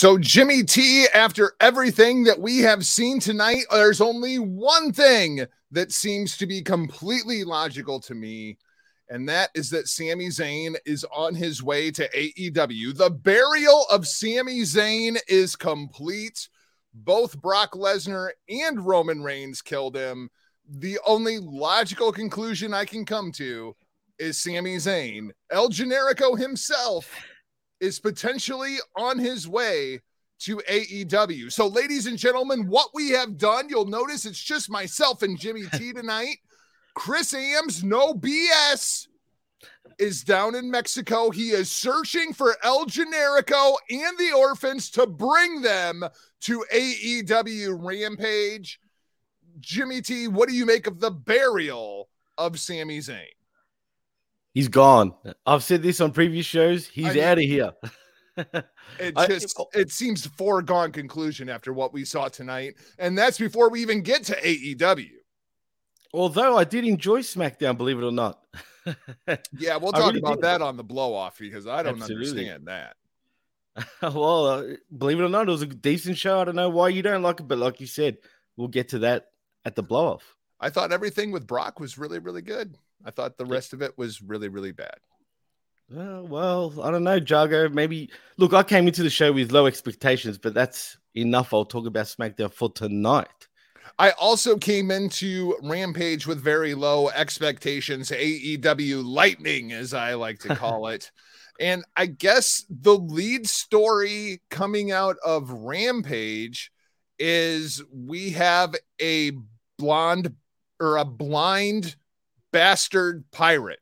So, Jimmy T, after everything that we have seen tonight, there's only one thing that seems to be completely logical to me, and that is that Sami Zayn is on his way to AEW. The burial of Sami Zayn is complete. Both Brock Lesnar and Roman Reigns killed him. The only logical conclusion I can come to is Sami Zayn, El Generico himself is potentially on his way to AEW. So, ladies and gentlemen, what we have done, you'll notice it's just myself and Jimmy T tonight. Chris Ames, no BS, is down in Mexico. He is searching for El Generico and the orphans to bring them to AEW Rampage. Jimmy T, what do you make of the burial of Sami Zayn? He's gone. I've said this on previous shows. He's out of here. it just I, it seems foregone conclusion after what we saw tonight, and that's before we even get to AEW. Although I did enjoy SmackDown, believe it or not. yeah, we'll talk really about did. that on the blow off because I don't Absolutely. understand that. well, uh, believe it or not, it was a decent show. I don't know why you don't like it, but like you said, we'll get to that at the blow off. I thought everything with Brock was really, really good. I thought the rest of it was really, really bad. Uh, well, I don't know, Jargo. Maybe look, I came into the show with low expectations, but that's enough. I'll talk about SmackDown for tonight. I also came into Rampage with very low expectations, AEW Lightning, as I like to call it. and I guess the lead story coming out of Rampage is we have a blonde or a blind bastard pirate.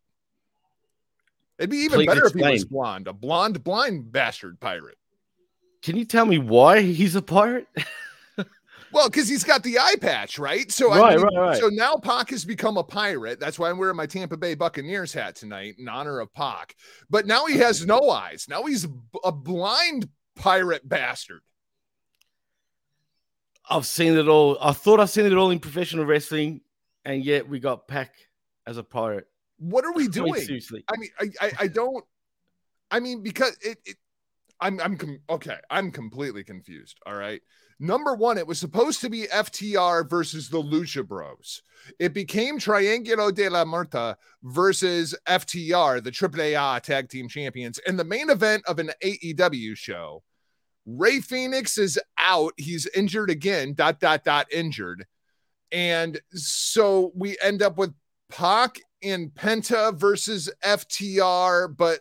It'd be even Please better explain. if he was blonde, a blonde, blind bastard pirate. Can you tell me why he's a pirate? well, because he's got the eye patch, right? So right, I mean, right, right. So now Pac has become a pirate. That's why I'm wearing my Tampa Bay Buccaneers hat tonight in honor of Pac. But now he has no eyes. Now he's a blind pirate bastard. I've seen it all. I thought I've seen it all in professional wrestling, and yet we got Pac as a part. What are we doing? seriously. I mean, I, I, I don't. I mean, because it, it I'm, I'm com- okay. I'm completely confused. All right. Number one, it was supposed to be FTR versus the Lucha Bros. It became Triangulo de la Muerte versus FTR, the AAA Tag Team Champions, in the main event of an AEW show. Rey Fenix is out. He's injured again. Dot dot dot injured, and so we end up with Pac and Penta versus FTR, but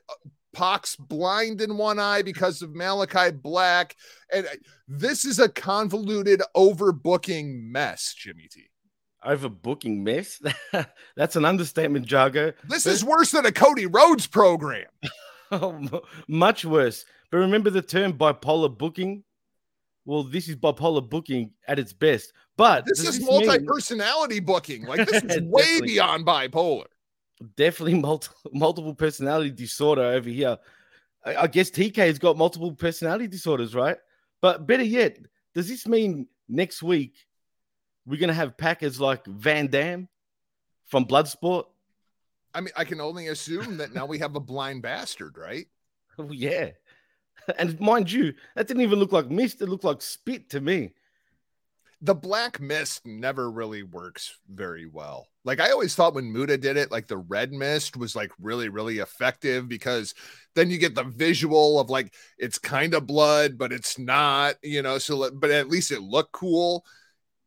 Pac's blind in one eye because of Malachi Black. And uh, this is a convoluted overbooking mess, Jimmy T. Overbooking mess? That's an understatement, Jargo. This but... is worse than a Cody Rhodes program. oh, much worse. But remember the term bipolar booking? Well, this is bipolar booking at its best. But this is this multi-personality mean... booking. Like this is way beyond bipolar. Definitely multi- multiple personality disorder over here. I, I guess TK's got multiple personality disorders, right? But better yet, does this mean next week we're gonna have Packers like Van Damme from Bloodsport? I mean, I can only assume that now we have a blind bastard, right? Oh, yeah. And mind you, that didn't even look like mist. It looked like spit to me. The black mist never really works very well. Like I always thought when Muta did it, like the red mist was like really, really effective because then you get the visual of like it's kind of blood, but it's not, you know. So, but at least it looked cool.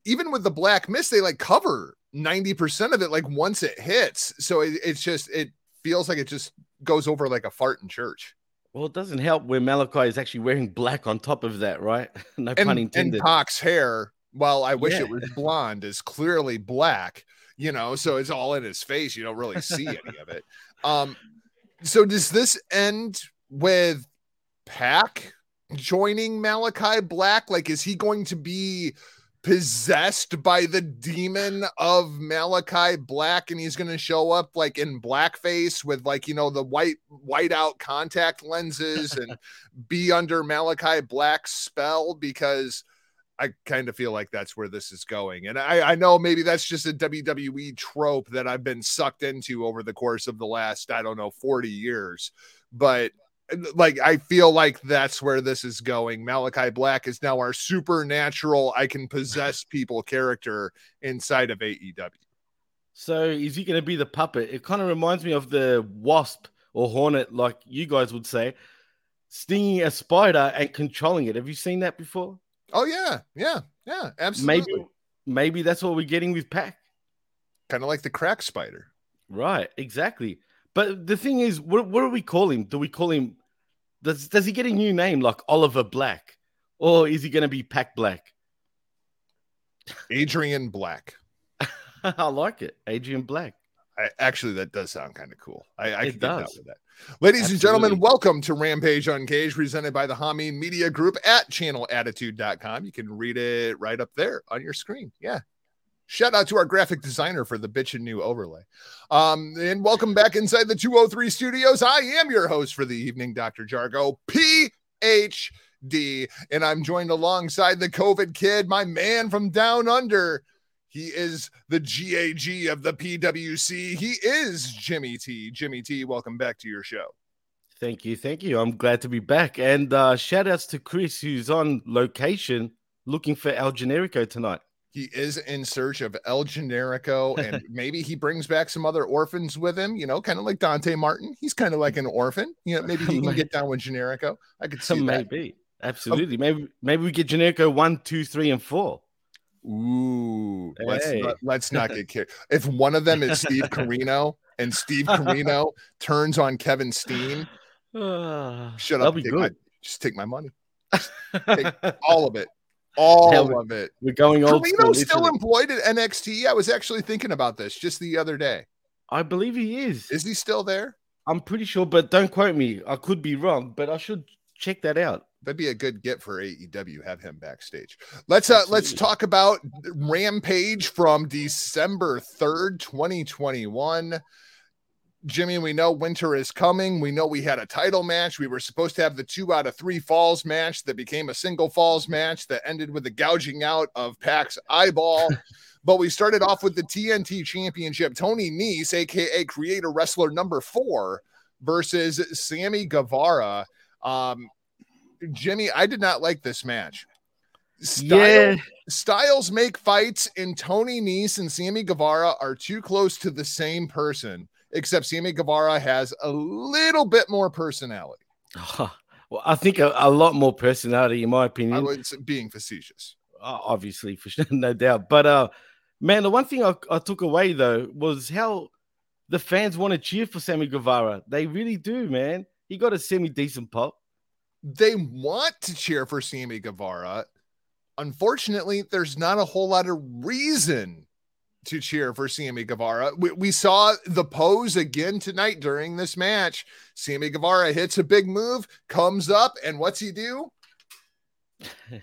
Even with the black mist, they like cover 90% of it like once it hits. So it, it's just, it feels like it just goes over like a fart in church. Well, it doesn't help where Malachi is actually wearing black on top of that, right? no and, pun intended. And Pac's hair, while I wish yeah. it was blonde, is clearly black. You know, so it's all in his face. You don't really see any of it. Um, so does this end with Pac joining Malachi Black? Like, is he going to be possessed by the demon of Malachi Black and he's going to show up like in blackface with like you know the white white out contact lenses and be under Malachi Black's spell because I kind of feel like that's where this is going. And I, I know maybe that's just a WWE trope that I've been sucked into over the course of the last, I don't know, 40 years. But like I feel like that's where this is going. Malachi Black is now our supernatural I can possess people character inside of AEW. So is he going to be the puppet? It kind of reminds me of the wasp or hornet, like you guys would say, stinging a spider and controlling it. Have you seen that before? Oh yeah, yeah, yeah, absolutely. Maybe, maybe that's what we're getting with Pac. Kind of like the crack spider. Right, exactly. But the thing is, what, what do we call him? Do we call him? Does does he get a new name like Oliver Black, or is he going to be Pac Black? Adrian Black. I like it, Adrian Black. I, actually, that does sound kind of cool. I, I It can get down does. with that. Ladies and gentlemen, welcome to Rampage Uncaged, presented by the Hamin Media Group at channelattitude.com. You can read it right up there on your screen. Yeah. Shout out to our graphic designer for the bitchin' new overlay. Um, and welcome back inside the 203 studios. I am your host for the evening, Dr. Jargo, PhD. And I'm joined alongside the COVID kid, my man from down under. He is the GAG of the PWC. He is Jimmy T. Jimmy T, welcome back to your show. Thank you, thank you. I'm glad to be back. And uh, shout outs to Chris, who's on location looking for El Generico tonight. He is in search of El Generico, and maybe he brings back some other orphans with him, you know, kind of like Dante Martin. He's kind of like an orphan. You know, maybe he can get down with Generico. I could see that. maybe, oh. absolutely. Maybe, maybe we get Generico one, two, three, and four. Ooh, let's not, let's not get kicked. If one of them is Steve Corino and Steve Corino turns on Kevin Steen, shut up. be take my- just take my money. All of it. All Hell, of it. We're going old school. Still employed at NXT. I was actually thinking about this just the other day. I believe he is. Is he still there? I'm pretty sure, but don't quote me. I could be wrong, but I should check that out. That'd be a good get for AEW. Have him backstage. Let's uh let's talk about Rampage from December 3rd, 2021. Jimmy, we know winter is coming. We know we had a title match. We were supposed to have the two out of three falls match that became a single falls match that ended with the gouging out of Pac's eyeball. but we started off with the TNT Championship. Tony Nese, aka Creator Wrestler number four, versus Sammy Guevara. Um, Jimmy, I did not like this match. Style, Yeah, Styles make fights, and Tony Nese and Sammy Guevara are too close to the same person, except Sammy Guevara has a little bit more personality. well, I think a, a lot more personality, in my opinion. I was being facetious. Uh, obviously, for sure, no doubt. But uh, man, the one thing I, I took away though was how the fans want to cheer for Sammy Guevara. They really do, man. He got a semi decent pop. They want to cheer for Sammy Guevara. Unfortunately, there's not a whole lot of reason to cheer for Sammy Guevara. We, we saw the pose again tonight during this match. Sammy Guevara hits a big move, comes up, and what's he do?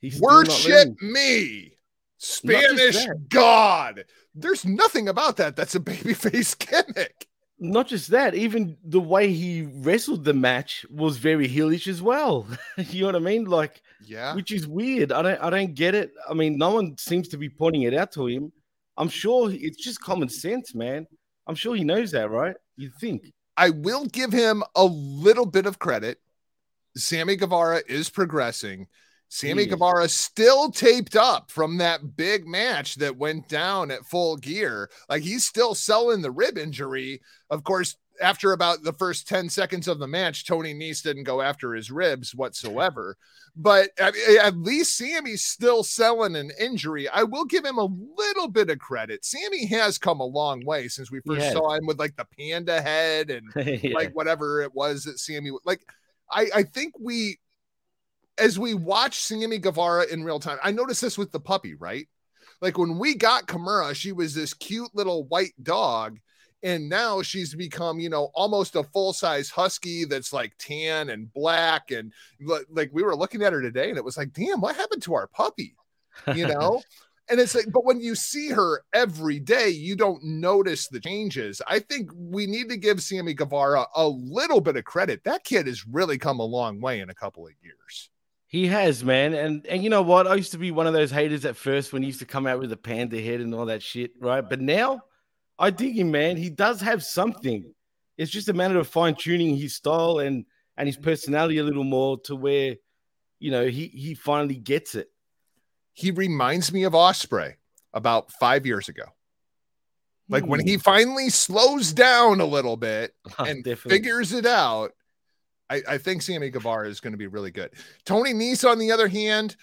He's still not Worship me, Spanish. God. There's nothing about that that's a babyface gimmick. Not just that, even the way he wrestled the match was very heelish as well. you know what I mean? Like, Yeah. which is weird. I don't, I don't get it. I mean, no one seems to be pointing it out to him. I'm sure it's just common sense, man. I'm sure he knows that, right? You think? I will give him a little bit of credit. Sammy Guevara is progressing. Sammy. Guevara still taped up from that big match that went down at full gear. Like he's still selling the rib injury. Of course, after about the first 10 seconds of the match, Tony Nese didn't go after his ribs whatsoever. But at, at least Sammy's still selling an injury. I will give him a little bit of credit. Sammy has come a long way since we first has. saw him with like the panda head and Yeah. like whatever it was that Sammy like I I think we as we watch Sammy Guevara in real time, I noticed this with the puppy, right? Like when we got Kimura, she was this cute little white dog, and now she's become, you know, almost a full size husky that's like tan and black. And like we were looking at her today, and it was like, damn, what happened to our puppy? You know? And it's like, but when you see her every day, you don't notice the changes. I think we need to give Sammy Guevara a little bit of credit. That kid has really come a long way in a couple of years. He has, man. And and you know what? I used to be one of those haters at first when he used to come out with a panda head and all that shit, right? But now I dig him, man. He does have something. It's just a matter of fine tuning his style and and his personality a little more to where, you know, he he finally gets it. He reminds me of Ospreay about five years ago. Like when he Hmm. finally slows down a little bit and figures it out, I, I think Sammy Guevara is going to be really good. Tony Nese, on the other hand,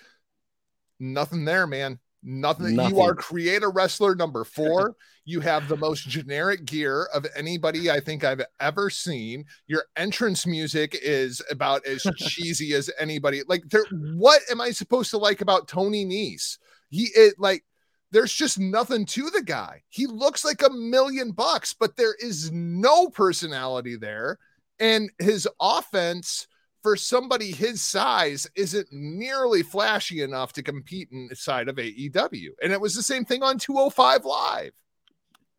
nothing there, man. Nothing. Nothing. You are creator wrestler number four. you have the most generic gear of anybody I think I've ever seen. Your entrance music is about as cheesy as anybody. Like, there, what am I supposed to like about Tony Nese? He it like there's just nothing to the guy. He looks like a million bucks, but there is no personality there. And his offense for somebody his size isn't nearly flashy enough to compete inside of AEW. And it was the same thing on 205 Live.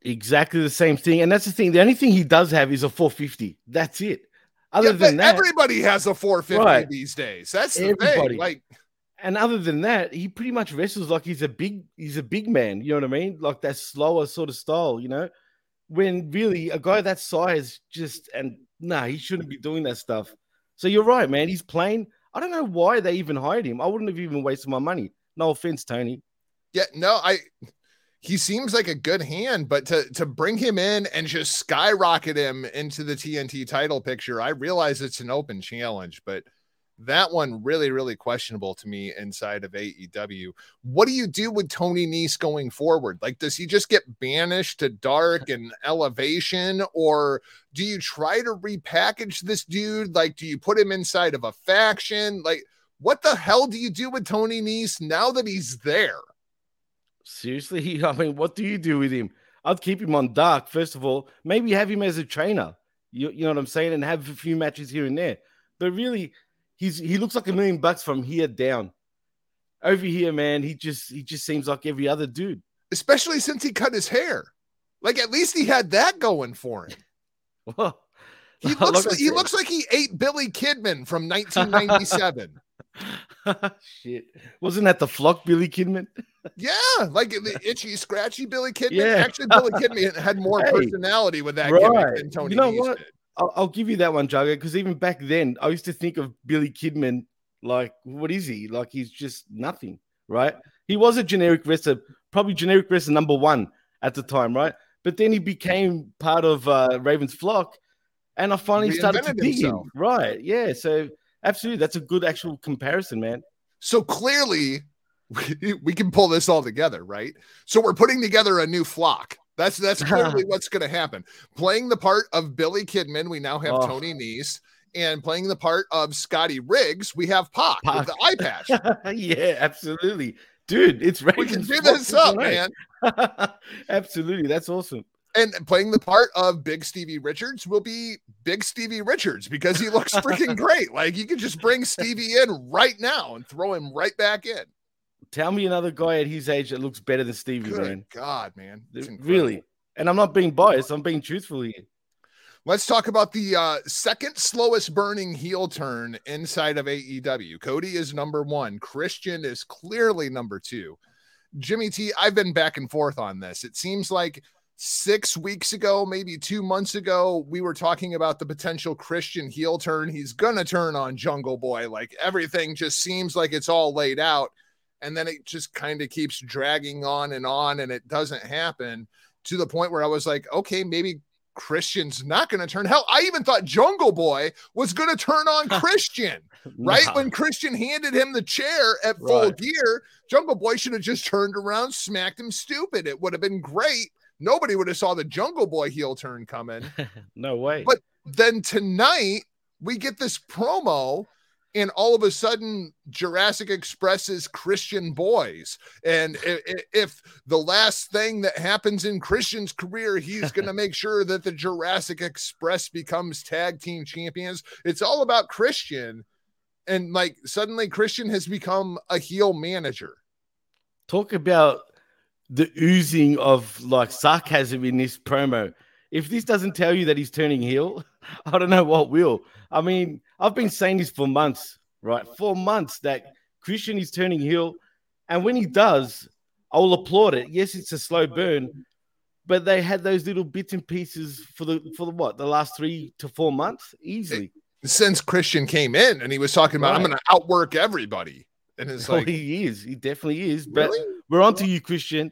Exactly the same thing. And that's the thing. The only thing he does have is a 450. That's it. Other Yeah, than that, everybody has a 450 Right. these days. That's the Everybody. thing. Like, and other than that, he pretty much wrestles like he's a big he's a big man. You know what I mean? Like that slower sort of style, you know? When really a guy that size just and nah, he shouldn't be doing that stuff. So you're right, man. He's playing. I don't know why they even hired him. I wouldn't have even wasted my money. No offense, Tony. Yeah, no, I he seems like a good hand, but to to bring him in and just skyrocket him into the TNT title picture, I realize it's an open challenge, but that one really, really questionable to me inside of AEW. What do you do with Tony Nese going forward? Like, does he just get banished to dark and elevation, or do you try to repackage this dude? Like, do you put him inside of a faction? Like, what the hell do you do with Tony Nese now that he's there? Seriously, I mean, what do you do with him? I'd keep him on dark, first of all. Maybe have him as a trainer. You, you know what I'm saying? And have a few matches here and there. But really, he's he looks like a million bucks from here down. Over here, man, he just he just seems like every other dude. especially since he cut his hair. Like at least he had that going for him. Well, He looks like, he looks like he ate Billy Kidman from 1997. Shit. Wasn't that the flock, Billy Kidman? yeah, like the itchy, scratchy Billy Kidman. Yeah. Actually, Billy Kidman had more Hey, personality with that right. gimmick than Tony You know Nese what? did. I'll, I'll give you that one, Jargo, because even back then, I used to think of Billy Kidman like, what is he? Like, he's just nothing, right? He was a generic wrestler, probably generic wrestler number one at the time, right? But then he became part of uh, Raven's flock, and I finally started to dig him, right? Yeah, so absolutely, that's a good actual comparison, man. So clearly, we, we can pull this all together, right? So we're putting together a new flock. That's that's clearly what's going to happen. Playing the part of Billy Kidman, we now have Oh. Tony Nese, and playing the part of Scotty Riggs, we have Pac, with the eye patch. yeah, absolutely, dude. It's right. we can do this up, tonight. man. absolutely, that's awesome. And playing the part of Big Stevie Richards will be Big Stevie Richards because he looks freaking great. Like you could just bring Stevie in right now and throw him right back in. Tell me another guy at his age that looks better than Stevie, Good man. God, man. Really. And I'm not being biased. I'm being truthful here. Let's talk about the uh, second slowest burning heel turn inside of AEW. Cody is number one. Christian is clearly number two. Jimmy T, I've been back and forth on this. It seems like six weeks ago, maybe two months ago, we were talking about the potential Christian heel turn. He's going to turn on Jungle Boy. Like everything just seems like it's all laid out. And then it just kind of keeps dragging on and on, and it doesn't happen to the point where I was like, okay, maybe Christian's not going to turn. Hell, I even thought Jungle Boy was going to turn on Christian, right? Nah. When Christian handed him the chair at full Right. gear, Jungle Boy should have just turned around, smacked him stupid. It would have been great. Nobody would have saw the Jungle Boy heel turn coming. no way. But then tonight we get this promo and all of a sudden Jurassic Express's Christian boys. And i- i- if the last thing that happens in Christian's career, he's going to make sure that the Jurassic Express becomes tag team champions. It's all about Christian. And like suddenly Christian has become a heel manager. Talk about the oozing of like sarcasm in this promo. If this doesn't tell you that he's turning heel, I don't know what will. I mean, I've been saying this for months, right? For months that Christian is turning heel. And when he does, I'll applaud it. Yes, it's a slow burn, but they had those little bits and pieces for the for the what the last three to four months easily. Since Christian came in and he was talking about, I'm going to outwork everybody. And it's Oh, like, he is. He definitely is. But really? we're on to you, Christian.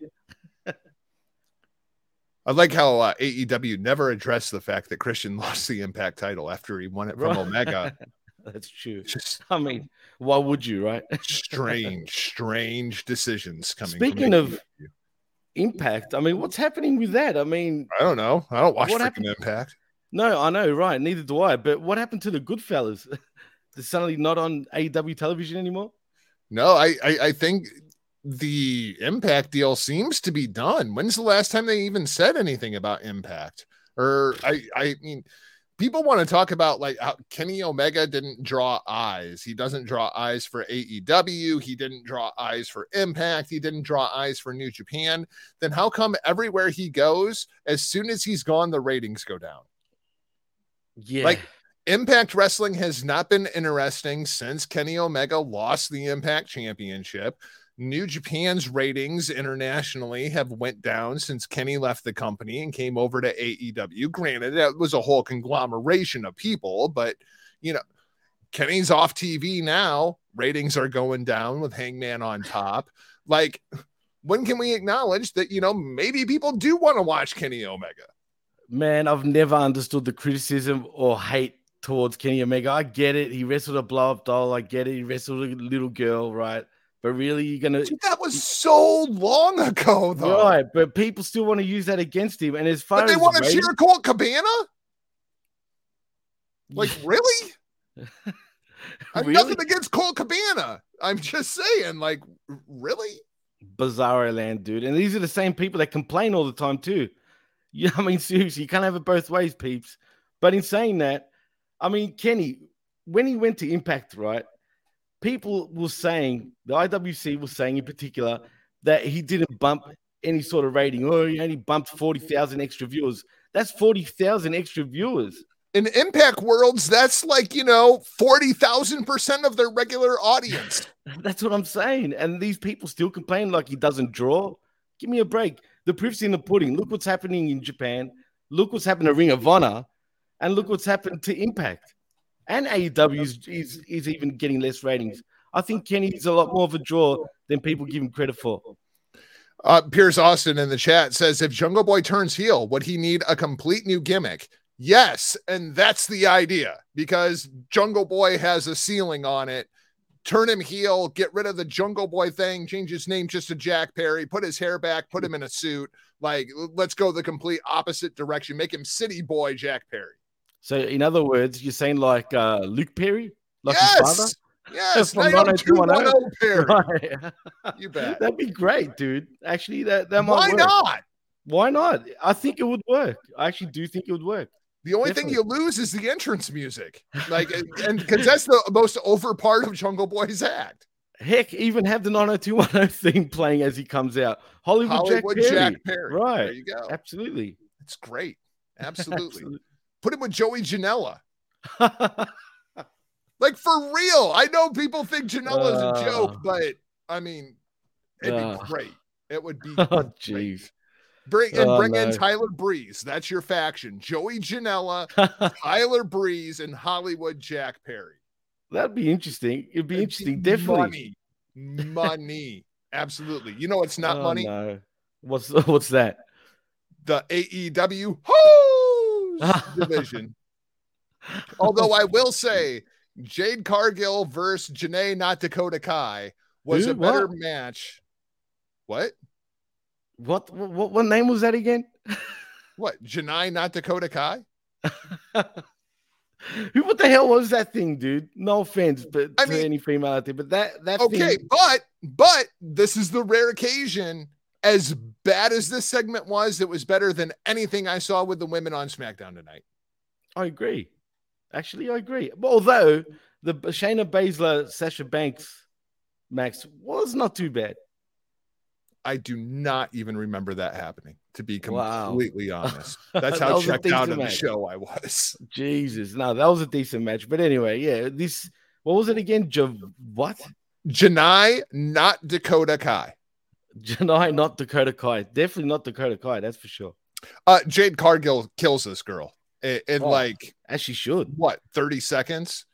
I like how uh, AEW never addressed the fact that Christian lost the Impact title after he won it from Omega. That's true. Just I mean, why would you, right? strange, strange decisions coming. Speaking of- AEW. Impact. I mean, what's happening with that? I mean, I don't know. I don't watch What freaking happened- Impact. no, I know, right? Neither do I. But what happened to the Goodfellas? They're suddenly not on AEW television anymore. No, I, I I think the Impact deal seems to be done. When's the last time they even said anything about Impact? Or I I mean, people want to talk about like how Kenny Omega didn't draw eyes. He doesn't draw eyes for AEW. He didn't draw eyes for Impact. He didn't draw eyes for New Japan. Then how come everywhere he goes, as soon as he's gone, the ratings go down? Yeah. Like, Impact Wrestling has not been interesting since Kenny Omega lost the Impact Championship. New Japan's ratings internationally have went down since Kenny left the company and came over to AEW. Granted, that was a whole conglomeration of people, but you know, Kenny's off TV now. Ratings are going down with Hangman on top. Like, when can we acknowledge that you know maybe people do want to watch Kenny Omega? Man, I've never understood the criticism or hate towards Kenny Omega. I get it. He wrestled a blow up doll. I get it. He wrestled a little girl, right? But really, you're gonna Dude, that was so long ago, though. right? But people still want to use that against him. And as far But they as want to ratings- cheer Colt Cabana? Like, really? I have Really? nothing against Colt Cabana. I'm just saying, like, really? Bizarro land, dude. And these are the same people that complain all the time too. Yeah, I mean, seriously, you can't have it both ways, peeps. But in saying that, I mean, Kenny, when he went to Impact, right? People were saying the IWC was saying in particular that he didn't bump any sort of rating. Oh, he only bumped forty thousand extra viewers. That's forty thousand extra viewers. In Impact Worlds, that's like, you know, 40,000% of their regular audience. That's what I'm saying. And these people still complain like he doesn't draw. Give me a break. The proof's in the pudding. Look what's happening in Japan. Look what's happened to Ring of Honor. And look what's happened to Impact. And AEW is, is, is even getting less ratings. I think Kenny's a lot more of a draw than people give him credit for. Uh, Pierce Austin in the chat says if Jungle Boy turns heel, would he need a complete new gimmick? Yes, and that's the idea because Jungle Boy has a ceiling on it. Turn him heel, get rid of the Jungle Boy thing, change his name just to Jack Perry, put his hair back, put him in a suit. Like, let's go the complete opposite direction. Make him City Boy Jack Perry. So, in other words, you're saying like uh, Luke Perry? Like his father? yes, yes, From 90210 Perry. Right. You bet. That'd be great, dude. Actually, that, that might Why work. not? Why not? I think it would work. I actually do think it would work. The only thing you lose is the entrance music, like, and because that's the most over part of Jungle Boy's act. Heck, even have the 90210 theme playing as he comes out. Hollywood, Hollywood Jack, Perry. Jack Perry. Right. There you go. Absolutely. It's great. Absolutely. Put him with Joey Janela. Like for real. I know people think Janela's Uh. a joke, but I mean, it'd Uh. be great. It would be oh, jeez. Bring and Oh, bring in. Tyler Breeze. That's your faction. Joey Janela, Tyler Breeze, and Hollywood Jack Perry. That'd be interesting. It'd be It'd interesting. Definitely. Money. Money. Absolutely. You know it's not Oh, money? No. What's what's that? The AEW Hose division. Although I will say Jade Cargill versus Janai Not Dakota Kai was Who? a better What? match. What? What, what what name was that again? What? Janai Not Dakota Kai? Who what the hell was that thing, dude? No offense, but I to mean- any female out there, but that that Okay, thing, but but this is the rare occasion. As bad as this segment was, it was better than anything I saw with the women on SmackDown tonight. I agree. Actually, I agree. Although the Shayna Baszler Sasha Banks Max was not too bad. I do not even remember that happening, to be Wow. completely honest. That's how a checked out of the show I was. Jesus, no, that was a decent match. But anyway, yeah, this what was it again? Jav- what? Janai, not Dakota Kai. Janai, not Dakota Kai. Definitely not Dakota Kai. That's for sure. Uh, Jade Cargill kills this girl in, in Oh. like As she should, what 30 seconds.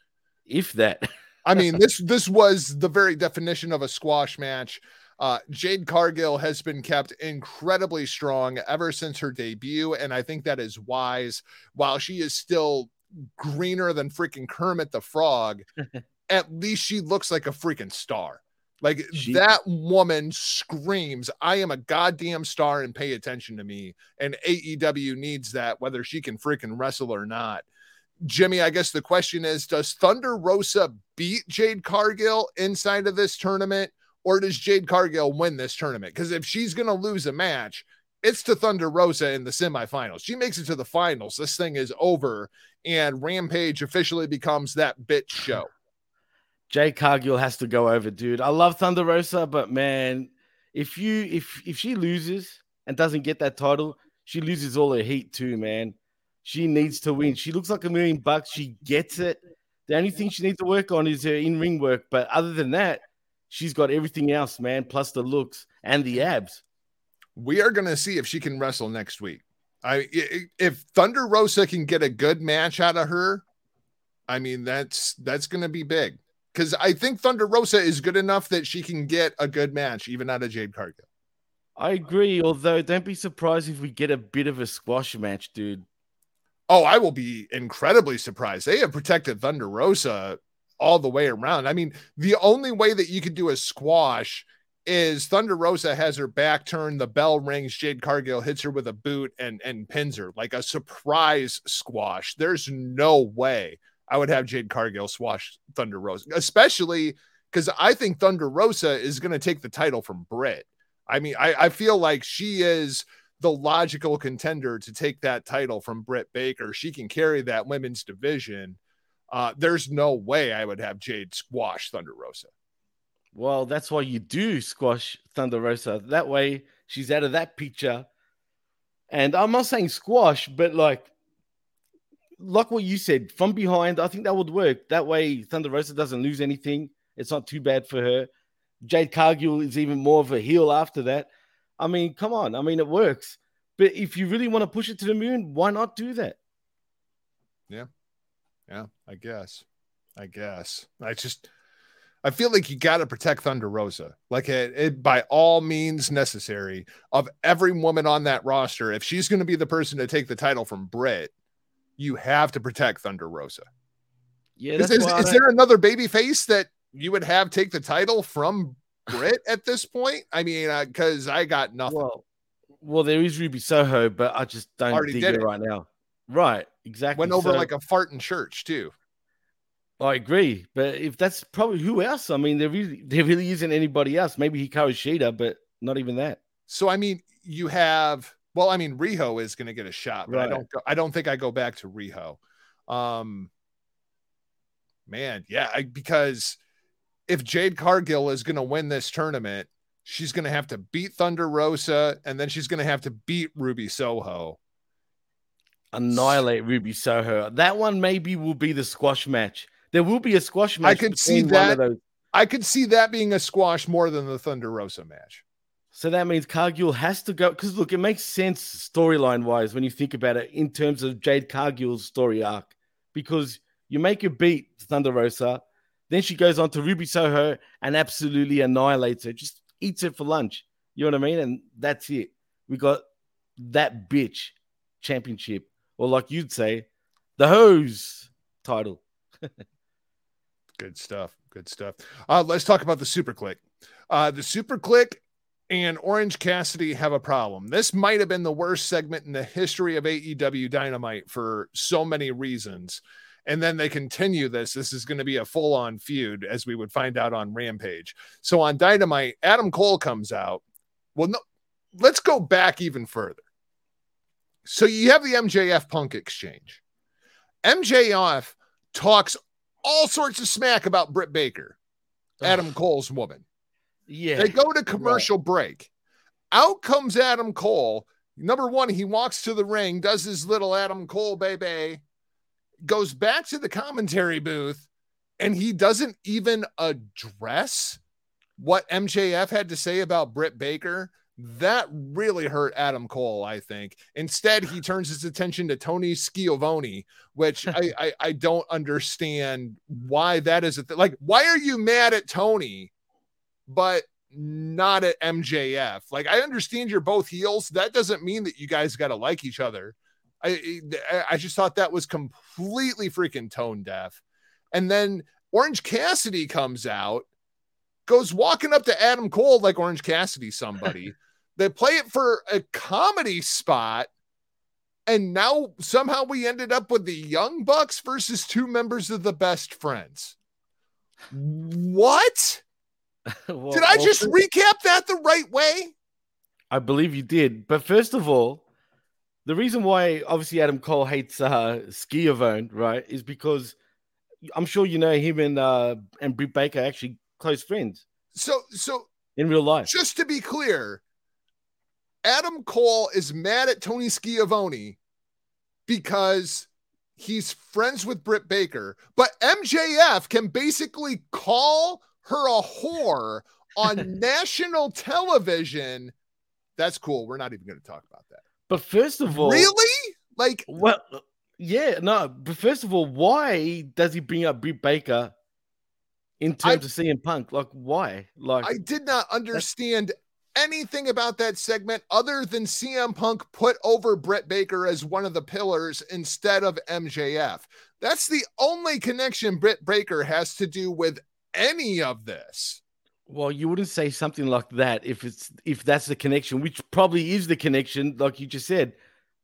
if that. I mean, this this was the very definition of a squash match. Uh, Jade Cargill has been kept incredibly strong ever since her debut, and I think that is wise. While she is still greener than freaking Kermit the Frog, at least she looks like a freaking star. Like She- that woman screams, I am a goddamn star and pay attention to me. And AEW needs that, whether she can freaking wrestle or not. Jimmy, I guess the question is Does Thunder Rosa beat Jade Cargill inside of this tournament, or does Jade Cargill win this tournament? Because if she's going to lose a match, it's to Thunder Rosa in the semifinals. She makes it to the finals. This thing is over, and Rampage officially becomes that bitch show. Jade Cargill has to go over, dude. I love Thunder Rosa, but man, if you if if she loses and doesn't get that title, she loses all her heat too, man. She needs to win. She looks like a million bucks. She gets it. The only thing she needs to work on is her in-ring work. But other than that, she's got everything else, man, plus the looks and the abs. we are going to see if she can wrestle next week. I i- if Thunder Rosa can get a good match out of her, I mean that's that's going to be big because I think Thunder Rosa is good enough that she can get a good match even out of Jade Cargill. I agree, although don't be surprised if we get a bit of a squash match, dude. Oh, I will be incredibly surprised. They have protected Thunder Rosa all the way around. I mean, the only way that you could do a squash is Thunder Rosa has her back turned, the bell rings, Jade Cargill hits her with a boot and and pins her like a surprise squash. There's no way I would have Jade Cargill squash Thunder Rosa, especially because I think Thunder Rosa is going to take the title from Britt. I mean, I, I feel like she is the logical contender to take that title from Britt Baker. She can carry that women's division. Uh, there's no way I would have Jade squash Thunder Rosa. Well, that's why you do squash Thunder Rosa. That way she's out of that picture. And I'm not saying squash, but like like what you said, from behind, I think that would work. That way Thunder Rosa doesn't lose anything. It's not too bad for her. Jade Cargill is even more of a heel after that. I mean, come on. I mean, it works. But if you really want to push it to the moon, why not do that? Yeah, Yeah, I guess. I guess. I just I feel like you got to protect Thunder Rosa. Like it, it by all means necessary of every woman on that roster. If she's going to be the person to take the title from Britt, you have to protect Thunder Rosa. Yeah, Is, that's is, is there another baby face that you would have take the title from Britt at this point? I mean, uh, because I got nothing. Well, well, there is Ruby Soho, but I just don't Already dig did it it. right now. Right, exactly. Went over So- like a fart in church too. I agree, but if that's probably who else? I mean, there really there really isn't anybody else. Maybe Hikaru Shida, but not even that. So I mean, you have well, I mean, Riho is going to get a shot, but I don't. Go, I don't think I go back to Riho. Um, man, yeah, I, because if Jade Cargill is going to win this tournament, she's going to have to beat Thunder Rosa, and then she's going to have to beat Ruby Soho. Annihilate Ruby Soho. That one maybe will be the squash match. There will be a squash match. I could see between one of that. I could see that being a squash more than the Thunder Rosa match. So that means Cargill has to go because look, it makes sense storyline wise when you think about it in terms of Jade Cargill's story arc. Because you make her beat Thunder Rosa, then she goes on to Ruby Soho and absolutely annihilates her, just eats her for lunch. You know what I mean? And that's it. We got that bitch championship, or like you'd say, the hose title. Good stuff. Good stuff. Uh, let's talk about the SuperKliq. Uh, the SuperKliq and Orange Cassidy have a problem. This might have been the worst segment in the history of AEW Dynamite for so many reasons. And then they continue this. This is going to be a full on feud, as we would find out on Rampage. So on Dynamite, Adam Cole comes out. Well, no, let's go back even further. So you have the MJF Punk exchange. MJF talks all sorts of smack about Britt Baker, Adam Ugh, Cole's woman. Yeah. They go to commercial break. Out comes Adam Cole. Number one, he walks to the ring, does his little Adam Cole baby, goes back to the commentary booth, and he doesn't even address what MJF had to say about Britt Baker. That really hurt Adam Cole, I think. Instead, he turns his attention to Tony Schiavone, which I, I, I don't understand why that is a th- like. Why are you mad at Tony, but not at MJF? Like, I understand you're both heels. That doesn't mean that you guys got to like each other. I I just thought that was completely freaking tone deaf. And then Orange Cassidy comes out, goes walking up to Adam Cole like Orange Cassidy somebody. They play it for a comedy spot. And now somehow we ended up with the Young Bucks versus two members of the best friends. What? well, did I just also, recap that the right way? I believe you did. But first of all, the reason why obviously Adam Cole hates uh Schiavone, right, is because I'm sure you know him and uh and Britt Baker actually close friends. So so in real life. Just to be clear, Adam Cole is mad at Tony Schiavone because he's friends with Britt Baker, but MJF can basically call her a whore on national television. That's cool. We're not even going to talk about that. But first of all, really? Like, well, yeah, no. But first of all, why does he bring up Britt Baker in terms I, of CM Punk? Like, why? Like, I did not understand anything about that segment other than CM Punk put over Britt Baker as one of the pillars instead of MJF. That's the only connection Britt Baker has to do with any of this. Well, you wouldn't say something like that if it's if that's the connection, which probably is the connection, like you just said.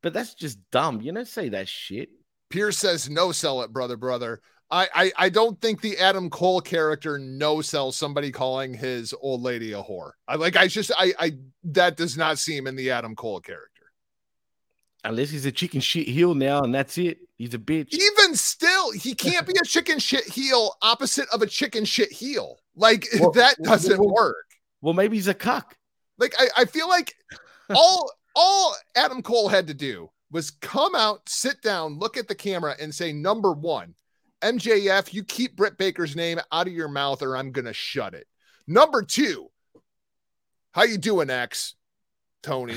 But that's just dumb. You don't say that shit. Pierce says no sell it, brother, brother. I, I, I don't think the Adam Cole character no sells somebody calling his old lady a whore. I like I just I I that does not seem in the Adam Cole character. Unless he's a chicken shit heel now, and that's it. He's a bitch. Even still, he can't be a chicken shit heel opposite of a chicken shit heel. Like well, that doesn't well, work. Well, maybe he's a cuck. Like I, I feel like all all Adam Cole had to do was come out, sit down, look at the camera, and say, number one, MJF, you keep Britt Baker's name out of your mouth or I'm gonna shut it. Number two, how you doing, X? Tony.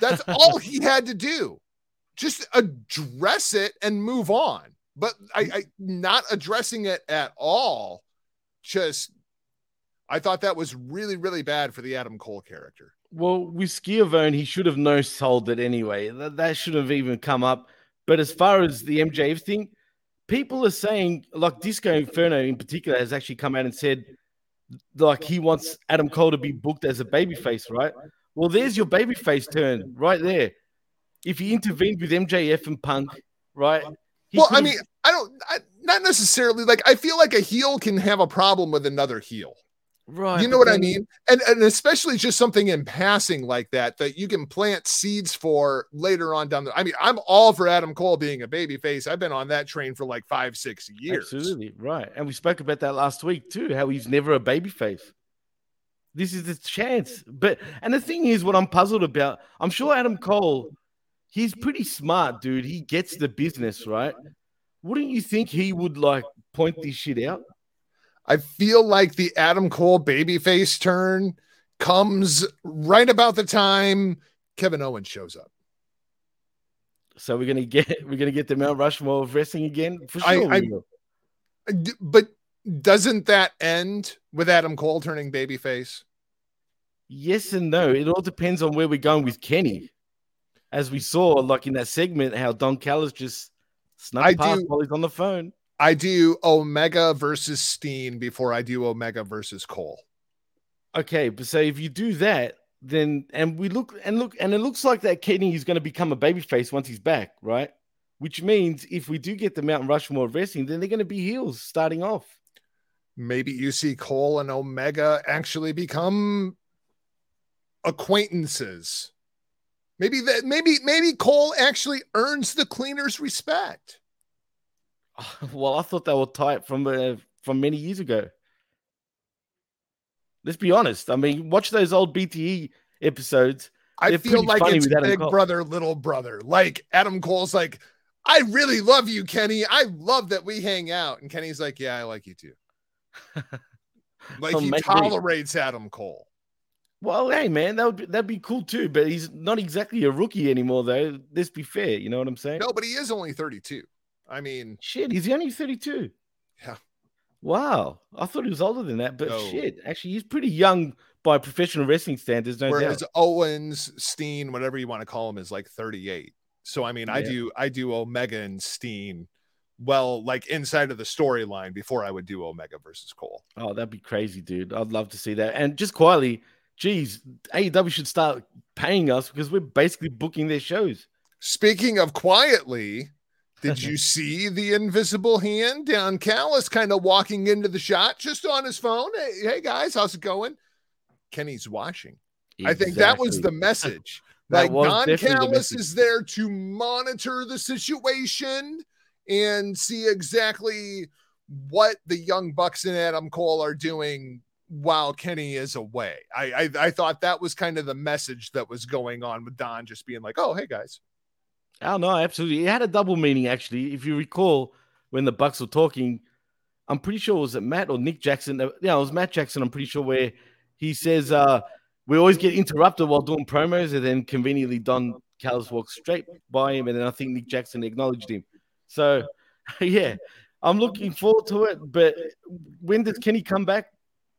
That's all he had to do. Just address it and move on. But I, I not addressing it at all. Just I thought that was really, really bad for the Adam Cole character. Well, with Schiavone, he should have no sold it anyway. That, that should have even come up. But as far as the MJF thing, people are saying, like Disco Inferno in particular, has actually come out and said, like he wants Adam Cole to be booked as a babyface, right? Well, there's your babyface turn right there. If he intervened with MJF and Punk, right? Well, I mean, I don't, I, not necessarily. Like, I feel like a heel can have a problem with another heel. Right. You know what I mean? And and especially just something in passing like that that you can plant seeds for later on down the I mean, I'm all for Adam Cole being a baby face. I've been on that train for like five, six years. Absolutely. Right. And we spoke about that last week too, how he's never a baby face. This is the chance. But and the thing is what I'm puzzled about, I'm sure Adam Cole, he's pretty smart, dude. He gets the business, right? Wouldn't you think he would like point this shit out? I feel like the Adam Cole babyface turn comes right about the time Kevin Owens shows up. So we're gonna get we're gonna get the Mount Rushmore of wrestling again for sure. I, I, but doesn't that end with Adam Cole turning babyface? Yes and no. It all depends on where we're going with Kenny. As we saw, like in that segment, how Don Callis just snuck I past do, while he's on the phone. I do Omega versus Steen before I do Omega versus Cole. Okay, but so if you do that, then and we look and look and it looks like that Kenny is going to become a babyface once he's back, right? Which means if we do get the Mountain Rushmore of wrestling, then they're going to be heels starting off. Maybe you see Cole and Omega actually become acquaintances. Maybe that maybe maybe Cole actually earns the cleaner's respect. Well, I thought they were tight from uh, from many years ago. Let's be honest. I mean, watch those old BTE episodes. I feel like it's big Cole. brother, little brother. Like Adam Cole's like, I really love you, Kenny. I love that we hang out. And Kenny's like, Yeah, I like you too. like he tolerates Adam Cole. Well, hey man, that would be, that'd be cool too. But he's not exactly a rookie anymore, though. Let's be fair. You know what I'm saying? No, but he is only 32. I mean, shit, he's only 32. Yeah. Wow, I thought he was older than that, but No. shit, actually, he's pretty young by professional wrestling standards. No whereas doubt. Owens, Steen, whatever you want to call him, is like 38. So I mean, I do I do Omega and Steen well, like inside of the storyline before I would do Omega versus Cole. Oh, that'd be crazy, dude. I'd love to see that. And just quietly, geez, AEW should start paying us because we're basically booking their shows. Speaking of quietly, did you see the invisible hand Don Callis kind of walking into the shot just on his phone? Hey, hey guys, how's it going? Kenny's watching. I think that was the message. That like Don Callis is there to monitor the situation and see exactly what the young Bucks and Adam Cole are doing while Kenny is away. I, I I thought that was kind of the message that was going on with Don just being like, "Oh, hey guys." Oh no, absolutely. It had a double meaning actually. If you recall, when the Bucks were talking, I'm pretty sure it was it Matt or Nick Jackson. uh, Yeah, it was Matt Jackson. I'm pretty sure where he says uh, we always get interrupted while doing promos, and then conveniently Don Callis walks straight by him, and then I think Nick Jackson acknowledged him. So yeah, I'm looking forward to it. But when does Kenny come back?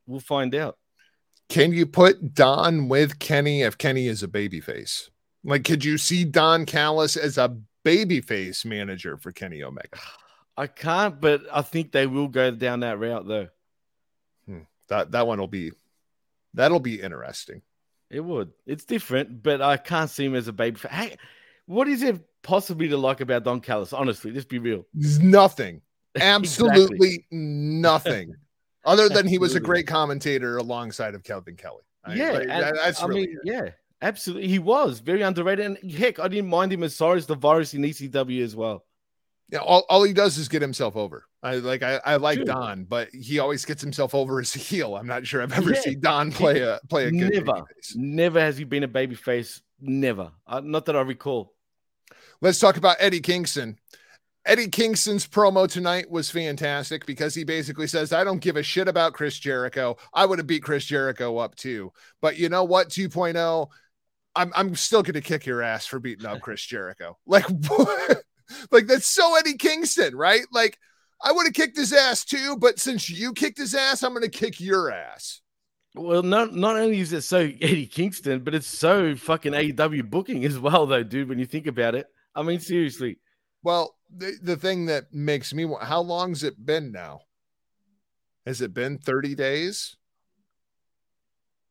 We'll find out. Can you put Don with Kenny if Kenny is a babyface? Like, could you see Don Callis as a babyface manager for Kenny Omega? I can't, but I think they will go down that route though. Hmm. That that one will be that'll be interesting. It would. It's different, but I can't see him as a baby. Hey, what is it possibly to like about Don Callis? Honestly, just be real. There's nothing. Absolutely nothing. Other than he was a great commentator alongside of Kevin Kelly. I yeah, like, and- that's I really mean, it. yeah, absolutely. He was very underrated, and heck, I didn't mind him as far as the virus in ECW as well. Yeah, all, all he does is get himself over. I like I, I like. Don, but he always gets himself over as a heel. I'm not sure I've ever Yeah. seen Don play a play a good Never. Never has he been a babyface. Never. Uh, not that I recall. Let's talk about Eddie Kingston. Eddie Kingston's promo tonight was fantastic because he basically says, I don't give a shit about Chris Jericho. I would have beat Chris Jericho up too. But you know what? 2.0, I'm, I'm still going to kick your ass for beating up Chris Jericho. Like, like that's so Eddie Kingston, right? Like, I would have kicked his ass too, but since you kicked his ass, I'm going to kick your ass. Well, not not only is it so Eddie Kingston, but it's so fucking AEW booking as well, though, dude. When you think about it, I mean, seriously. Well, the, the thing that makes me how long's it been now? Has it been 30 days?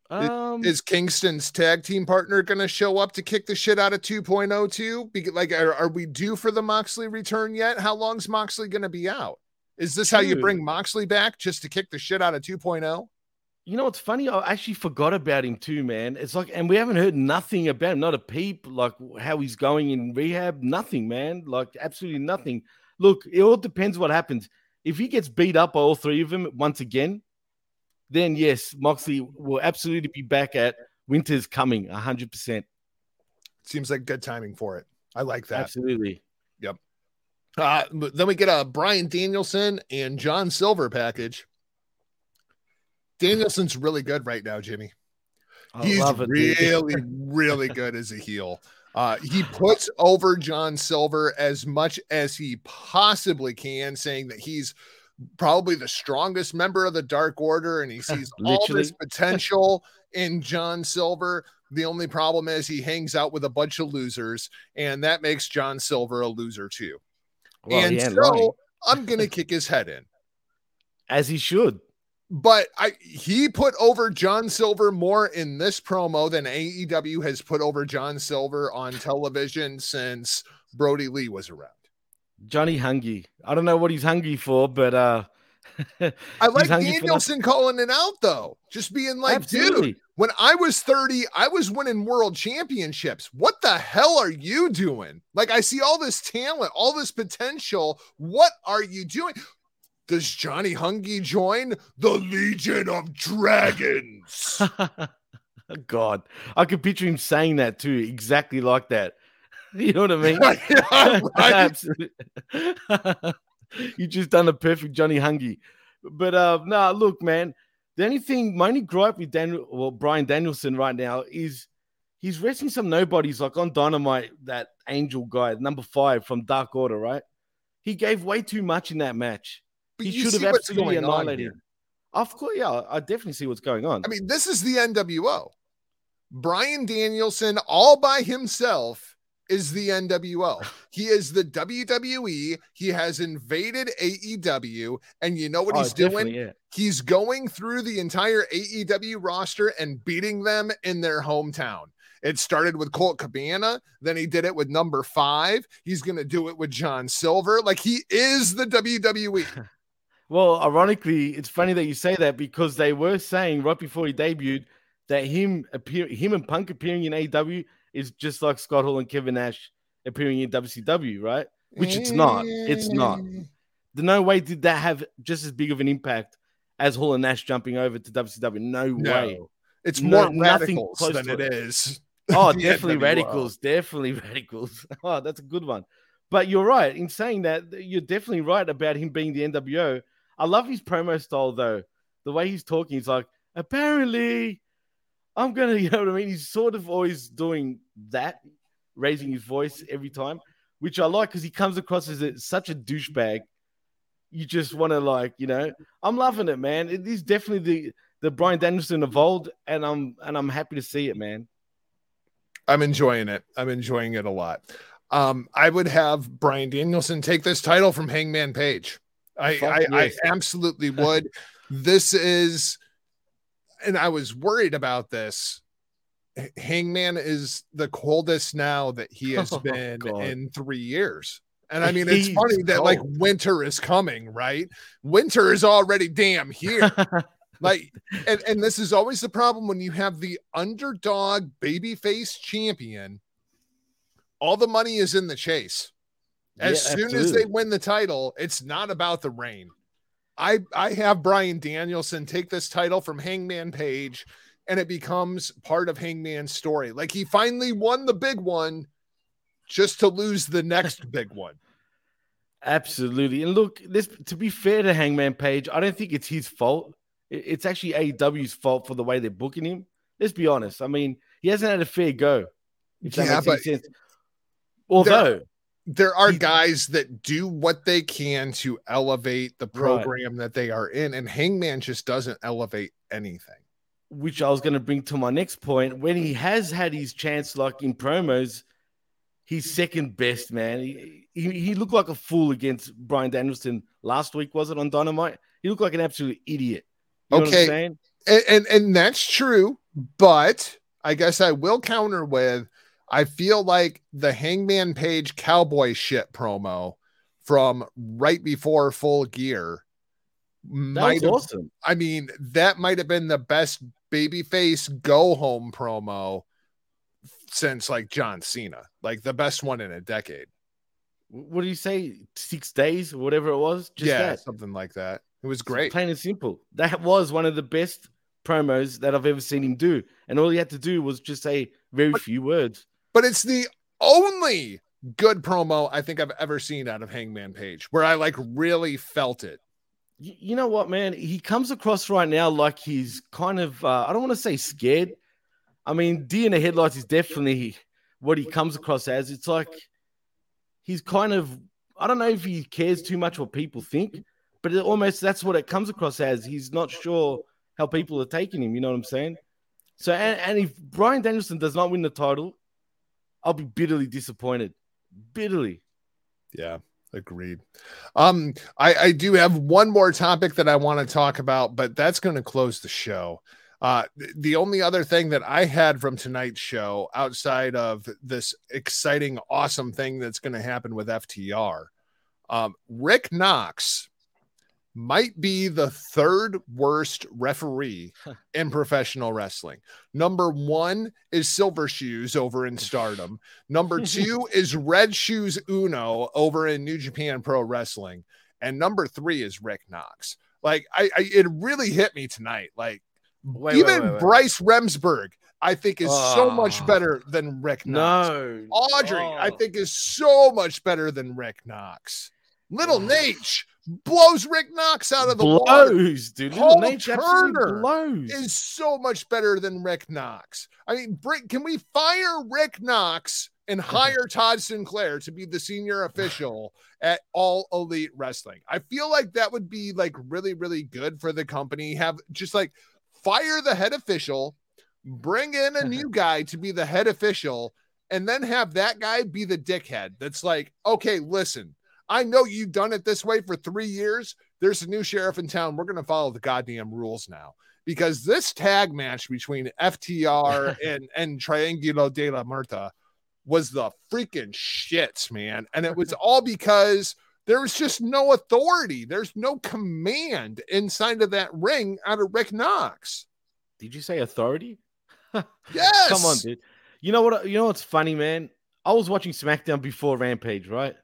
Um, Is Kingston's tag team partner going to show up to kick the shit out of 2.0 too? Be- Like, are, are we due for the Moxley return yet? How long's Moxley going to be out? Is this how you bring Moxley back just to kick the shit out of oh? 2.0? You know what's funny? I actually forgot about him too, man. It's like, and we haven't heard nothing about him, not a peep, like how he's going in rehab, nothing, man. Like absolutely nothing. Look, it all depends what happens. If he gets beat up by all three of them once again, then yes, Moxley will absolutely be back at Winter's coming, hundred percent. Seems like good timing for it. I like that. Absolutely. Yep. Uh, then we get a Bryan Danielson and John Silver package. Danielson's really good right now, Jimmy. I He's it, really, really good as a heel. Uh, he puts over John Silver as much as he possibly can, saying that he's probably the strongest member of the Dark Order and he sees all this potential in John Silver. The only problem is he hangs out with a bunch of losers, and that makes John Silver a loser too. Well, and so. I'm gonna kick his head in. as he should. But I he put over John Silver more in this promo than AEW has put over John Silver on television since Brodie Lee was around. Johnny hungry. I don't know what he's hungry for, but uh I like He's hungry for Danielson calling it out though. Just being like, dude, when I was 30, I was winning world championships. What the hell are you doing? Like, I see all this talent, all this potential. What are you doing? Does Johnny Hungee join the Legion of Dragons? God, I could picture him saying that too, exactly like that. You know what I mean? Yeah? Absolutely. you just done a perfect Johnny Hungee. But uh no, look, man, The only thing, my only gripe with Daniel, well, Bryan Danielson right now is he's wrestling some nobodies like on Dynamite, that Angel guy, number five from Dark Order, right? He gave way too much in that match. But he you should see have what's absolutely going on annihilated here. him. Of course, yeah, I definitely see what's going on. I mean, this is the NWO. Bryan Danielson, all by himself, is the NWO. He is the WWE. He has invaded AEW. And you know what Oh, he's doing? Yeah. He's going through the entire AEW roster and beating them in their hometown. It started with Colt Cabana, then he did it with number five. He's going to do it with John Silver. Like he is the. WWE. Well, ironically, it's funny that you say that because they were saying right before he debuted that him appear him and Punk appearing in AEW is just like Scott Hall and Kevin Nash appearing in WCW, right? Which it's not. It's not. The no way did that have just as big of an impact as Hall and Nash jumping over to WCW. No, No. way. It's No- more radicals than it it. is. Oh, definitely radicals. Definitely radicals. Oh, that's a good one. But you're right in saying that. You're definitely right about him being the NWO. I love his promo style though. The way he's talking, he's like, apparently, I'm gonna, you know what I mean? He's sort of always doing that, raising his voice every time, which I like because he comes across as a, such a douchebag. You just want to like, you know, I'm loving it, man. It is definitely the the Bryan Danielson of old, and I'm and I'm happy to see it, man. I'm enjoying it. I'm enjoying it a lot. Um, I would have Bryan Danielson take this title from Hangman Page. I, I. I absolutely would. this is, and I was worried about this. Hangman is the coldest now that he has Oh, been God. in three years. And I mean, it's He's funny that like winter is coming, right? Winter is already damn here like and, and this is always the problem when you have the underdog babyface champion all the money is in the chase as Yeah, soon as they win the title it's not about the reign i i have bryan danielson take this title from hangman page and it becomes part of hangman's story like he finally won the big one just to lose the next big one Absolutely. And look, this to be fair to Hangman Page, I don't think it's his fault. It's actually AEW's fault for the way they're booking him. Let's be honest. I mean, he hasn't had a fair go. If that Yeah, makes sense. Although, there are guys that do what they can to elevate the Right. program that they are in, and Hangman just doesn't elevate anything. which I was going to bring to my next point, when he has had his chance, like in promos, he's second best, man. He, he, he looked like a fool against Bryan Danielson last week, was it on Dynamite? He looked like an absolute idiot. You know what I'm Okay. saying? And, and and that's true, but I guess I will counter with I feel like the Hangman Page cowboy shit promo from right before full gear That might was have awesome. I mean, that might have been the best babyface go home promo since like John Cena, like the best one in a decade. What do you say? Six days whatever it was? Just yeah, that. something like that. It was great. Plain and simple. That was one of the best promos that I've ever seen him do. And all he had to do was just say very But- few words. But it's the only good promo I think I've ever seen out of Hangman Page where I like really felt it. You know what, man? He comes across right now like he's kind of, uh, I don't want to say scared. I mean, D in the headlights is definitely what he comes across as. It's like he's kind of, I don't know if he cares too much what people think, but it almost that's what it comes across as. He's not sure how people are taking him. You know what I'm saying? So, and, and if Bryan Danielson does not win the title, I'll be bitterly disappointed. Bitterly. Yeah, agreed. Um, I, I do have one more topic that I want to talk about, but that's going to close the show. Uh, the only other thing that I had from tonight's show, outside of this exciting, awesome thing that's going to happen with FTR, um, Rick Knox might be the third worst referee in professional wrestling. Number one is Silver Shoes over in Stardom. Number two is Red Shoes Unno over in New Japan Pro Wrestling. And number three is Rick Knox. Like, I, I it really hit me tonight. Like, Wait, even wait, wait. Bryce Remsburg, I think, is so much Oh. better than Rick Knox. No. Aubrey, I Oh. think, is so much better than Rick Knox. Little Oh. Nate, blows Rick Knox out of the blows, water. dude. Paul Nate Turner blows. is so much better than Rick Knox. I mean, Brick, can we fire Rick Knox and hire Todd Sinclair to be the senior official at All Elite Wrestling? I feel like that would be like really, really good for the company. Have just like fire the head official, bring in a new guy to be the head official, and then have that guy be the dickhead. That's like, okay, listen, I know you've done it this way for three years. There's a new sheriff in town. We're going to follow the goddamn rules now because this tag match between FTR and, and Triangulo de la Muerta was the freaking shits, man. And it was all because there was just no authority. There's no command inside of that ring out of Rick Knox. Did you say authority? Yes. Come on, dude. You know what? You know what's funny, man? I was watching SmackDown before Rampage, right?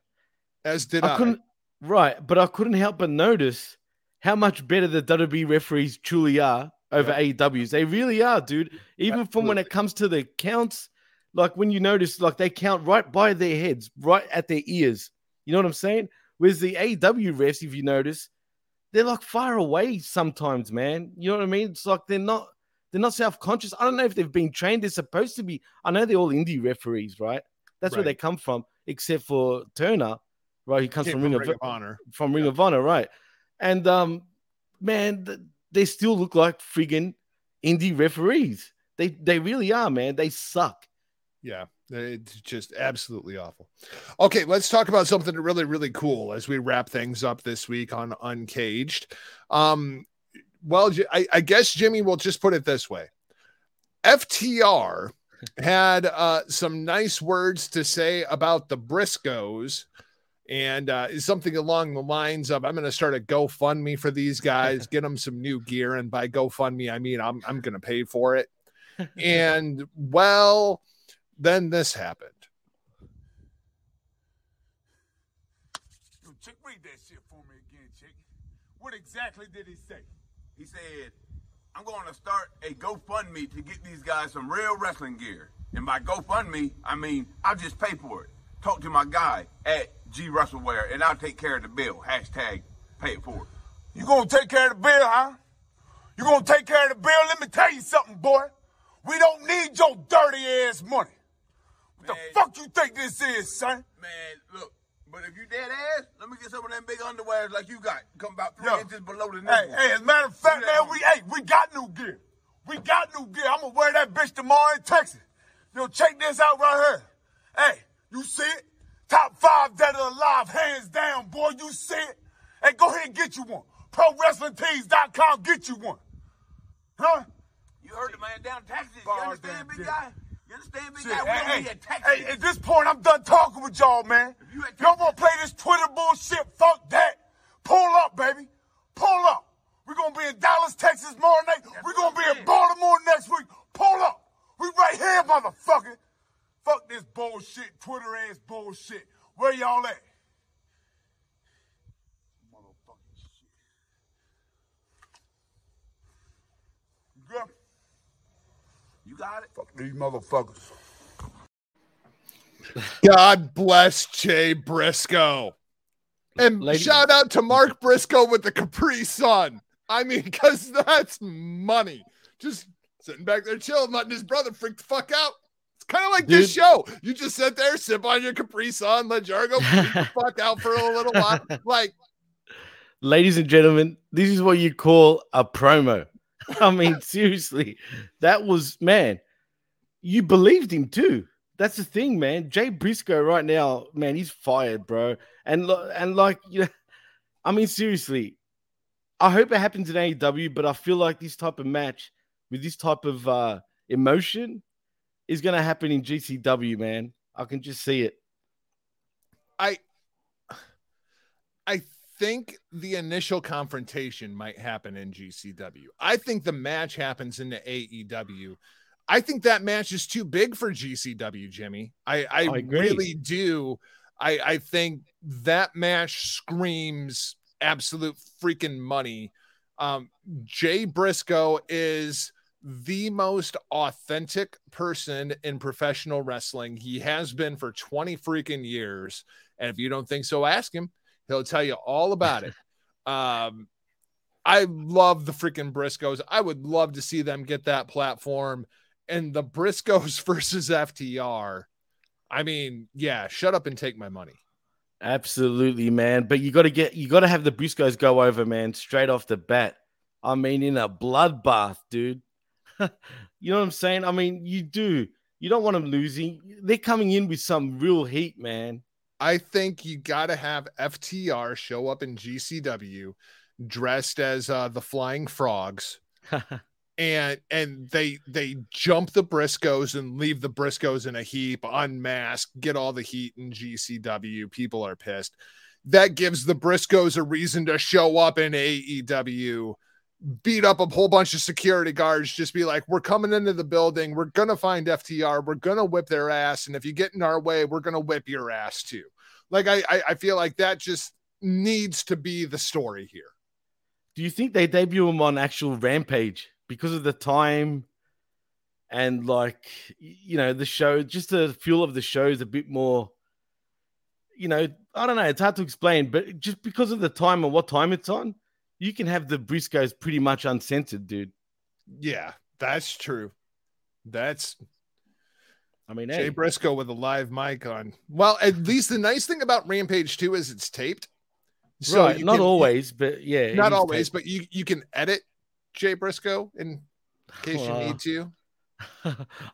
As did I I. couldn't right, but I couldn't help but notice how much better the WWE referees truly are over AEWs. They really are, dude. Even from when it comes to the counts, like when you notice, like they count right by their heads, right at their ears. You know what I'm saying? Whereas the AEW refs, if you notice, they're like far away sometimes, man. You know what I mean? It's like they're not they're not self-conscious. I don't know if they've been trained. They're supposed to be. I know they're all indie referees, right? That's where they come from, except for Turner, right? He comes Came from, Ring, of, of Honor. from Ring of Honor, right? And um, man, th- they still look like friggin' indie referees. They they really are, man. They suck. Yeah, it's just absolutely awful. Okay, let's talk about something really, really cool as we wrap things up this week on Uncaged. Um, well, I guess Jimmy will just put it this way: FTR had uh, some nice words to say about the Briscoes. And uh, something along the lines of, I'm going to start a GoFundMe for these guys, get them some new gear. And by GoFundMe, I mean, I'm, I'm going to pay for it. and well, then this happened. Yo, Chick, read that shit for me again, Chick. What exactly did he say? He said, I'm going to start a GoFundMe to get these guys some real wrestling gear. And by GoFundMe, I mean I'll just pay for it. Talk to my guy at G WrestleWear, and I'll take care of the bill. Hashtag pay it forward. You gonna take care of the bill, huh? You gonna take care of the bill? Let me tell you something, boy. We don't need your dirty ass money. What Man. the fuck you think this is, son? Man, look, but if you dead ass, let me get some of them big underwears like you got. Come about three Yo. inches below the Hey, nipple. hey, as a matter of fact, man, we hey, we got new gear. We got new gear. I'm gonna wear that bitch tomorrow in Texas. Yo, check this out right here. Hey, you see it? Top five dead or alive, hands down, boy. You see it? Hey, go ahead and get you one. ProWrestlingTees.com, get you one. Huh? You heard the man down in Texas. You understand, big guy? You understand, big Shit, guy? We hey, don't hey, Texas. hey, at this point, I'm done talking with y'all, man. Y'all Texas- wanna play this Twitter bullshit? Fuck that. Pull up, baby. Pull up. We're gonna be in Dallas, Texas tomorrow night. We're gonna be in. Baltimore next week. Pull up. We right here, motherfucker. Fuck this bullshit, Twitter ass bullshit. Where y'all at? Motherfucking shit. You good? You got it? Fuck these motherfuckers. God bless Jay Briscoe. And Ladies- shout out to Mark Briscoe with the Capri Sun. I mean, because that's money. Just sitting back there chilling, letting his brother freak the fuck out. Kind of like this show. You just sit there, sip on your Capri Sun, let Jargo fuck out for a little while. Like, Ladies and gentlemen, this is what you call a promo. I mean, seriously, that was man. You believed him too. That's the thing, man. Jay Briscoe right now, man, he's fired, bro. And and like you know, I mean, seriously, I hope it happens in AEW, but I feel like this type of match with this type of uh emotion is gonna happen in GCW, man. I can just see it. I I think the initial confrontation might happen in GCW. I think the match happens in the AEW. I think that match is too big for GCW, Jimmy. I, I, I really do. I, I think that match screams absolute freaking money. Um, Jay Briscoe is the most authentic person in professional wrestling. He has been for 20 freaking years. And if you don't think so, ask him. He'll tell you all about it. Um, I love the freaking Briscoes. I would love to see them get that platform. And the Briscoes versus FTR. I mean, yeah, shut up and take my money. Absolutely, man. But you got to get, you got to have the Briscoes go over, man, straight off the bat. I mean, in a bloodbath, dude. you know what I'm saying? I mean, you do. You don't want them losing. They're coming in with some real heat, man. I think you got to have FTR show up in GCW dressed as uh, the Flying Frogs. and and they they jump the Briscoes and leave the Briscoes in a heap, unmask, get all the heat in GCW. People are pissed. That gives the Briscoes a reason to show up in AEW, beat up a whole bunch of security guards, just be like, We're coming into the building, we're gonna find FTR, we're gonna whip their ass, and if you get in our way, we're gonna whip your ass too. Like I I, I feel like that just needs to be the story here. Do you think they debut him on actual Rampage? because of the time and like you know the show just the feel of the show is a bit more you know i don't know it's hard to explain but just because of the time and what time it's on you can have the briscoes pretty much uncensored dude yeah that's true that's I mean, Jay hey. Briscoe with a live mic on. Well, at least the nice thing about Rampage 2 is it's taped. So right, not can, always, but yeah, not always, taped. but you you can edit Jay Briscoe in case you need to?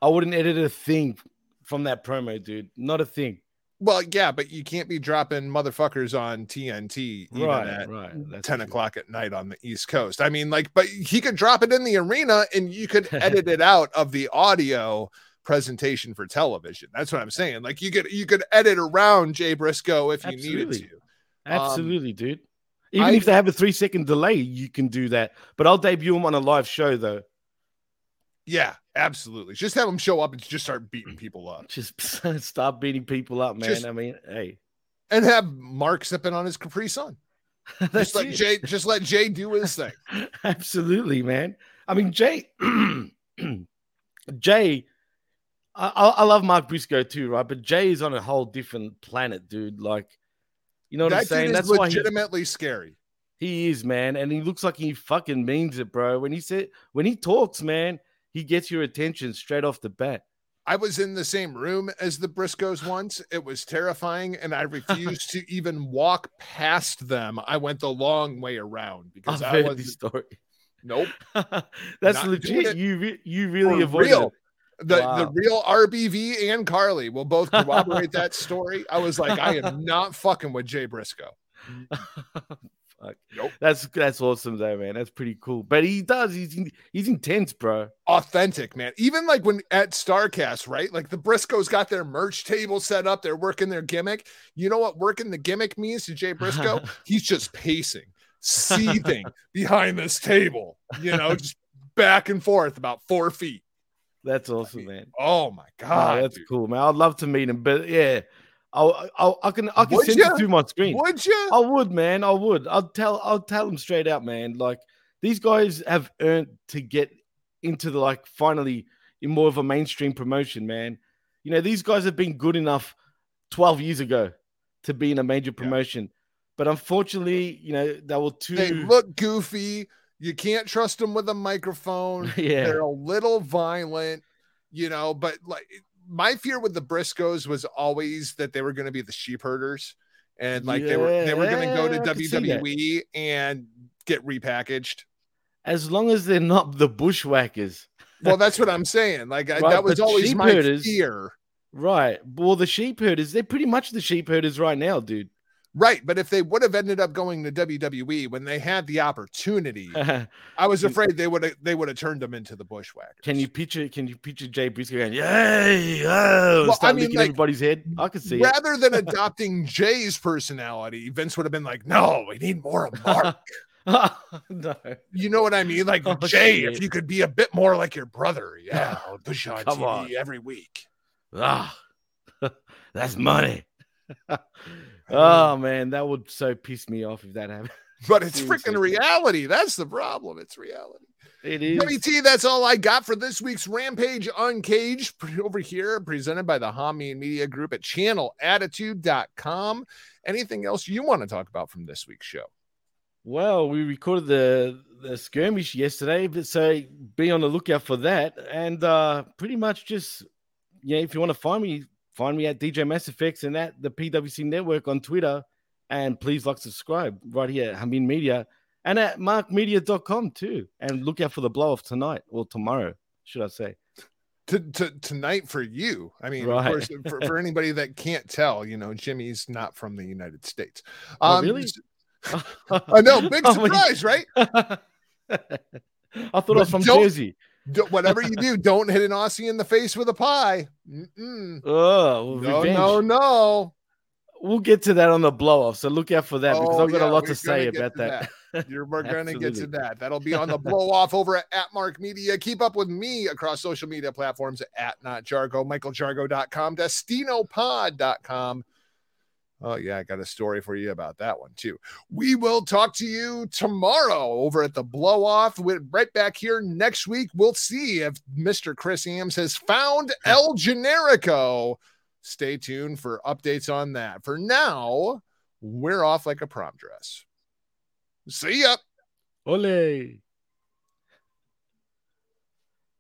I wouldn't edit a thing from that promo, dude. Not a thing. Well, yeah, but you can't be dropping motherfuckers on TNT even right, at right. That's 10 o'clock at night on the East Coast. I mean, like, but he could drop it in the arena and you could edit it out of the audio presentation for television. That's what I'm saying. Like you could you could edit around Jay Briscoe if Absolutely. you needed to. Absolutely, um, dude. Even I, if they have a three second delay, you can do that. But I'll debut them on a live show though. Yeah, absolutely. Just have them show up and just start beating people up. Just stop beating people up, man. Just, I mean, hey. And have Mark sipping on his Capri Sun. just let it. Jay just let Jay do his thing. absolutely, man. I mean, Jay Jay I, I love Mark Briscoe too, right? But Jay is on a whole different planet, dude. Like you know what that I'm saying? That's legitimately scary. He is, man, and he looks like he fucking means it, bro. When he said when he talks, man, he gets your attention straight off the bat. I was in the same room as the Briscoes once. It was terrifying, and I refused to even walk past them. I went the long way around because I've I was the story. Nope, that's legit. You re- you really avoided real. The wow. the real RBV and Carly will both corroborate that story. I was like, I am not fucking with Jay Briscoe. Fuck. Nope. That's that's awesome though, man. That's pretty cool. But he does. He's he's intense, bro. Authentic, man. Even like when at Starcast, right? Like the Briscoes got their merch table set up. They're working their gimmick. You know what working the gimmick means to Jay Briscoe? He's just pacing, seething behind this table. You know, just back and forth about four feet. That's awesome, man. Oh my god, oh, that's dude. cool, man. I'd love to meet him, but yeah, I'll, I'll I can I can would send you? it to my screen. Would you? I would, man. I would. I'll tell I'll tell them straight out, man. Like these guys have earned to get into the like finally in more of a mainstream promotion, man. You know, these guys have been good enough 12 years ago to be in a major promotion. Yeah. But unfortunately, you know, they were too they look goofy. You can't trust them with a microphone. Yeah. They're a little violent, you know, but like my fear with the Briscoes was always that they were going to be the sheep herders and like yeah, they were they were going to go to WWE and get repackaged. As long as they're not the bushwhackers. well, that's what I'm saying. Like right, that was always my herders, fear. Right. Well, the sheep herders, they're pretty much the sheep herders right now, dude. Right, but if they would have ended up going to WWE when they had the opportunity, I was afraid they would have they would have turned them into the bushwhackers. Can you picture? Can you picture Jay Briscoe going, "Yay!" Oh, well, I mean, like, everybody's head. I could see. Rather it. than adopting Jay's personality, Vince would have been like, "No, we need more of Mark." no. You know what I mean? Like oh, Jay, shit. if you could be a bit more like your brother, yeah, on Come TV on. every week. Ah, that's money. Oh man, that would so piss me off if that happened. But it's freaking reality. That's the problem. It's reality. It is. WT, that's all I got for this week's Rampage Uncaged over here, presented by the Hamin Media Group at channelattitude.com. Anything else you want to talk about from this week's show? Well, we recorded the the skirmish yesterday, but so be on the lookout for that. And uh pretty much just yeah, if you want to find me, find me at DJ MassFX and at the PWC Network on Twitter. And please like subscribe right here at Hamin Media and at markmedia.com too. And look out for the blow off tonight or tomorrow, should I say. To, to, tonight for you. I mean, Right. of course, for, for anybody that can't tell, you know, Jimmy's not from the United States. Oh, um, really? I know, big Oh, surprise, right? I thought I was from Jersey. Whatever you do, don't hit an Aussie in the face with a pie. Mm-mm. Oh, No, revenge. no, no. We'll get to that on the blow off. So look out for that because Oh, I've got yeah, a lot to say about to that. You're, we're going to get to that. That'll be on the blow off over at, at Mark Media. Keep up with me across social media platforms at Not Jargo, MichaelJargo.com, DestinoPod.com. Oh, yeah, I got a story for you about that one too. We will talk to you tomorrow over at the blow off. We're right back here next week. We'll see if Mr. Chris Ames has found El Generico. Stay tuned for updates on that. For now, we're off like a prom dress. See ya. Ole.